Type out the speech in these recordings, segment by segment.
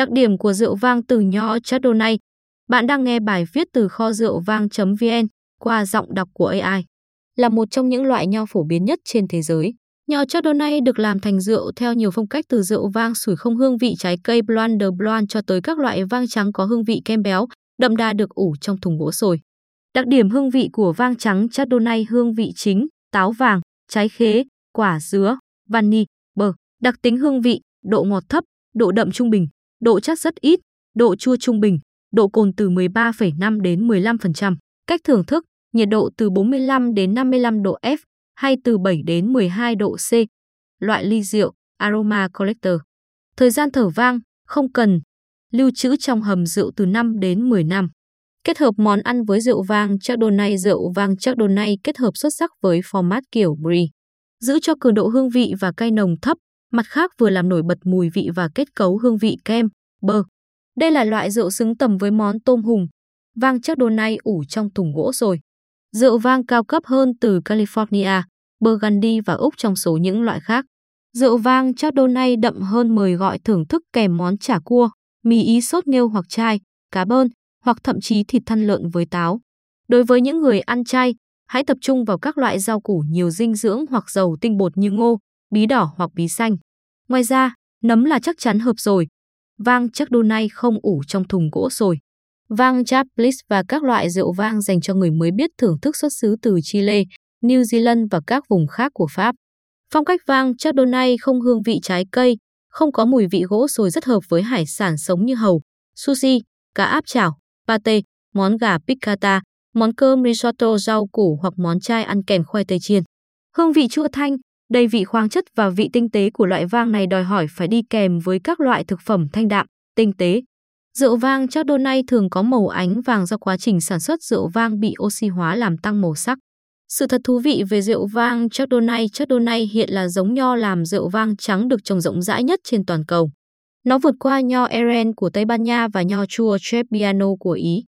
Đặc điểm của rượu vang từ nho Chardonnay. Bạn đang nghe bài viết từ kho rượu vang.vn qua giọng đọc của AI. Là một trong những loại nho phổ biến nhất trên thế giới. Nho Chardonnay được làm thành rượu theo nhiều phong cách từ rượu vang sủi không hương vị trái cây Blanc de Blanc cho tới các loại vang trắng có hương vị kem béo, đậm đà được ủ trong thùng gỗ sồi. Đặc điểm hương vị của vang trắng Chardonnay hương vị chính, táo vàng, trái khế, quả dứa, vani, bơ. Đặc tính hương vị, độ ngọt thấp, độ đậm trung bình, độ chắc rất ít, độ chua trung bình, độ cồn từ 13,5 đến 15%. Cách thưởng thức, nhiệt độ từ 45 đến 55 độ F hay từ 7 đến 12 độ C. Loại ly rượu, aroma collector. Thời gian thở vang, không cần. Lưu trữ trong hầm rượu từ 5 đến 10 năm. Kết hợp món ăn với rượu vang Chardonnay rượu vang Chardonnay kết hợp xuất sắc với format kiểu brie. Giữ cho cường độ hương vị và cay nồng thấp, mặt khác vừa làm nổi bật mùi vị và kết cấu hương vị kem, bơ. Đây là loại rượu xứng tầm với món tôm hùm, vang Chardonnay ủ trong thùng gỗ rồi. Rượu vang cao cấp hơn từ California, Burgundy và Úc trong số những loại khác. Rượu vang Chardonnay đậm hơn mời gọi thưởng thức kèm món chả cua, mì ý sốt nghêu hoặc chai, cá bơn, hoặc thậm chí thịt thăn lợn với táo. Đối với những người ăn chay, hãy tập trung vào các loại rau củ nhiều dinh dưỡng hoặc giàu tinh bột như ngô, bí đỏ hoặc bí xanh. Ngoài ra, nấm là chắc chắn hợp rồi. Vang chắc đô nay không ủ trong thùng gỗ rồi. Vang Chablis và các loại rượu vang dành cho người mới biết thưởng thức xuất xứ từ Chile, New Zealand và các vùng khác của Pháp. Phong cách vang Chardonnay không hương vị trái cây, không có mùi vị gỗ rồi rất hợp với hải sản sống như hầu, sushi, cá áp chảo, pate, món gà piccata, món cơm risotto rau củ hoặc món chay ăn kèm khoai tây chiên. Hương vị chua thanh, đầy vị khoáng chất và vị tinh tế của loại vang này đòi hỏi phải đi kèm với các loại thực phẩm thanh đạm, tinh tế. Rượu vang Chardonnay thường có màu ánh vàng do quá trình sản xuất rượu vang bị oxy hóa làm tăng màu sắc. Sự thật thú vị về rượu vang Chardonnay Chardonnay hiện là giống nho làm rượu vang trắng được trồng rộng rãi nhất trên toàn cầu. Nó vượt qua nho Eren của Tây Ban Nha và nho chua Trebbiano của Ý.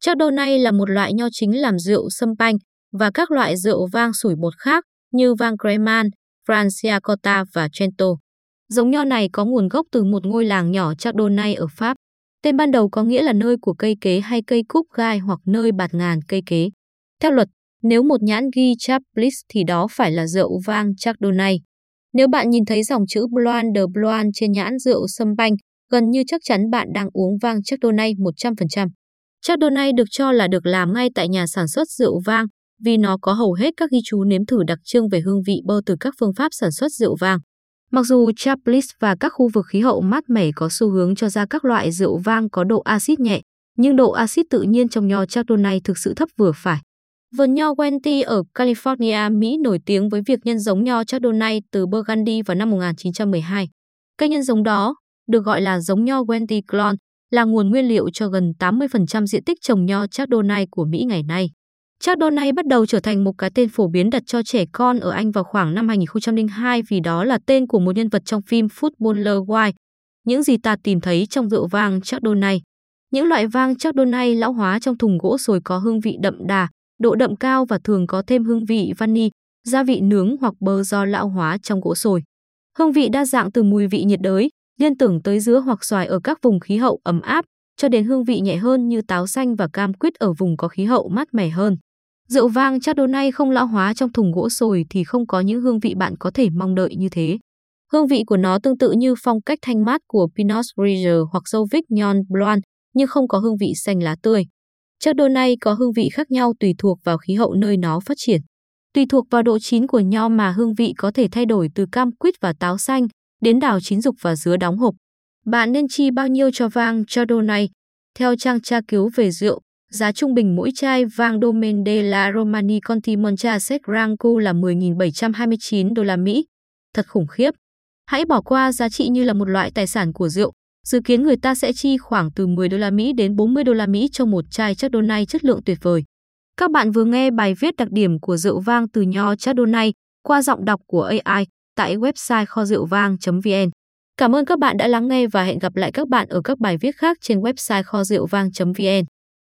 Chardonnay là một loại nho chính làm rượu sâm panh và các loại rượu vang sủi bột khác như vang Cremant, Franciacorta và Trento. Giống nho này có nguồn gốc từ một ngôi làng nhỏ Chardonnay ở Pháp. Tên ban đầu có nghĩa là nơi của cây kế hay cây cúc gai hoặc nơi bạt ngàn cây kế. Theo luật, nếu một nhãn ghi Chablis thì đó phải là rượu vang Chardonnay. Nếu bạn nhìn thấy dòng chữ Blanc de Blanc trên nhãn rượu sâm banh, gần như chắc chắn bạn đang uống vang Chardonnay 100%. Chardonnay được cho là được làm ngay tại nhà sản xuất rượu vang vì nó có hầu hết các ghi chú nếm thử đặc trưng về hương vị bơ từ các phương pháp sản xuất rượu vang. Mặc dù Chablis và các khu vực khí hậu mát mẻ có xu hướng cho ra các loại rượu vang có độ axit nhẹ, nhưng độ axit tự nhiên trong nho Chardonnay thực sự thấp vừa phải. Vườn nho Wente ở California, Mỹ nổi tiếng với việc nhân giống nho Chardonnay từ Burgundy vào năm 1912. Cây nhân giống đó, được gọi là giống nho Wente Clone, là nguồn nguyên liệu cho gần 80% diện tích trồng nho Chardonnay của Mỹ ngày nay. Chardonnay bắt đầu trở thành một cái tên phổ biến đặt cho trẻ con ở Anh vào khoảng năm 2002 vì đó là tên của một nhân vật trong phim Footballer Wild. Những gì ta tìm thấy trong rượu vang Chardonnay. Những loại vang Chardonnay lão hóa trong thùng gỗ sồi có hương vị đậm đà, độ đậm cao và thường có thêm hương vị vani, gia vị nướng hoặc bơ do lão hóa trong gỗ sồi. Hương vị đa dạng từ mùi vị nhiệt đới, liên tưởng tới dứa hoặc xoài ở các vùng khí hậu ấm áp, cho đến hương vị nhẹ hơn như táo xanh và cam quýt ở vùng có khí hậu mát mẻ hơn. Rượu vang Chardonnay không lão hóa trong thùng gỗ sồi thì không có những hương vị bạn có thể mong đợi như thế. Hương vị của nó tương tự như phong cách thanh mát của Pinot Grigio hoặc Sauvignon Blanc, nhưng không có hương vị xanh lá tươi. Chardonnay có hương vị khác nhau tùy thuộc vào khí hậu nơi nó phát triển. Tùy thuộc vào độ chín của nho mà hương vị có thể thay đổi từ cam quýt và táo xanh đến đào chín dục và dứa đóng hộp. Bạn nên chi bao nhiêu cho vang Chardonnay? Theo trang tra cứu về rượu, giá trung bình mỗi chai vang Domaine de la Romani Conti Montrachet Ranco là 10.729 đô la Mỹ. Thật khủng khiếp. Hãy bỏ qua giá trị như là một loại tài sản của rượu. Dự kiến người ta sẽ chi khoảng từ 10 đô la Mỹ đến 40 đô la Mỹ cho một chai Chardonnay chất lượng tuyệt vời. Các bạn vừa nghe bài viết đặc điểm của rượu vang từ nho Chardonnay qua giọng đọc của AI tại website kho rượu vang.vn. Cảm ơn các bạn đã lắng nghe và hẹn gặp lại các bạn ở các bài viết khác trên website kho rượu vang.vn.